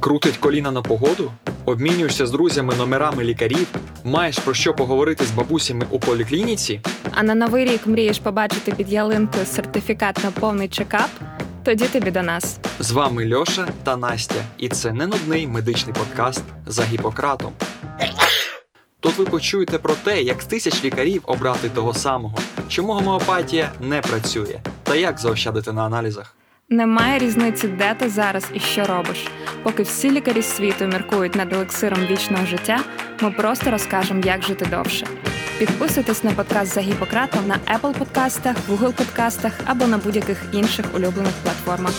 Крутить коліна на погоду? Обмінюєшся з друзями номерами лікарів, маєш про що поговорити з бабусями у поліклініці? А на новий рік мрієш побачити під ялинкою сертифікат на повний чекап? Тоді тобі до нас. З вами Льоша та Настя, і це не нудний медичний подкаст за Гіппократом. Тут ви почуєте про те, як з тисяч лікарів обрати того самого, чому гомеопатія не працює, та як заощадити на аналізах. Немає різниці, де ти зараз і що робиш. Поки всі лікарі світу міркують над елексиром вічного життя, ми просто розкажемо, як жити довше. Підписуйтесь на подкаст за Гіппократом на Apple подкастах, Google подкастах або на будь-яких інших улюблених платформах.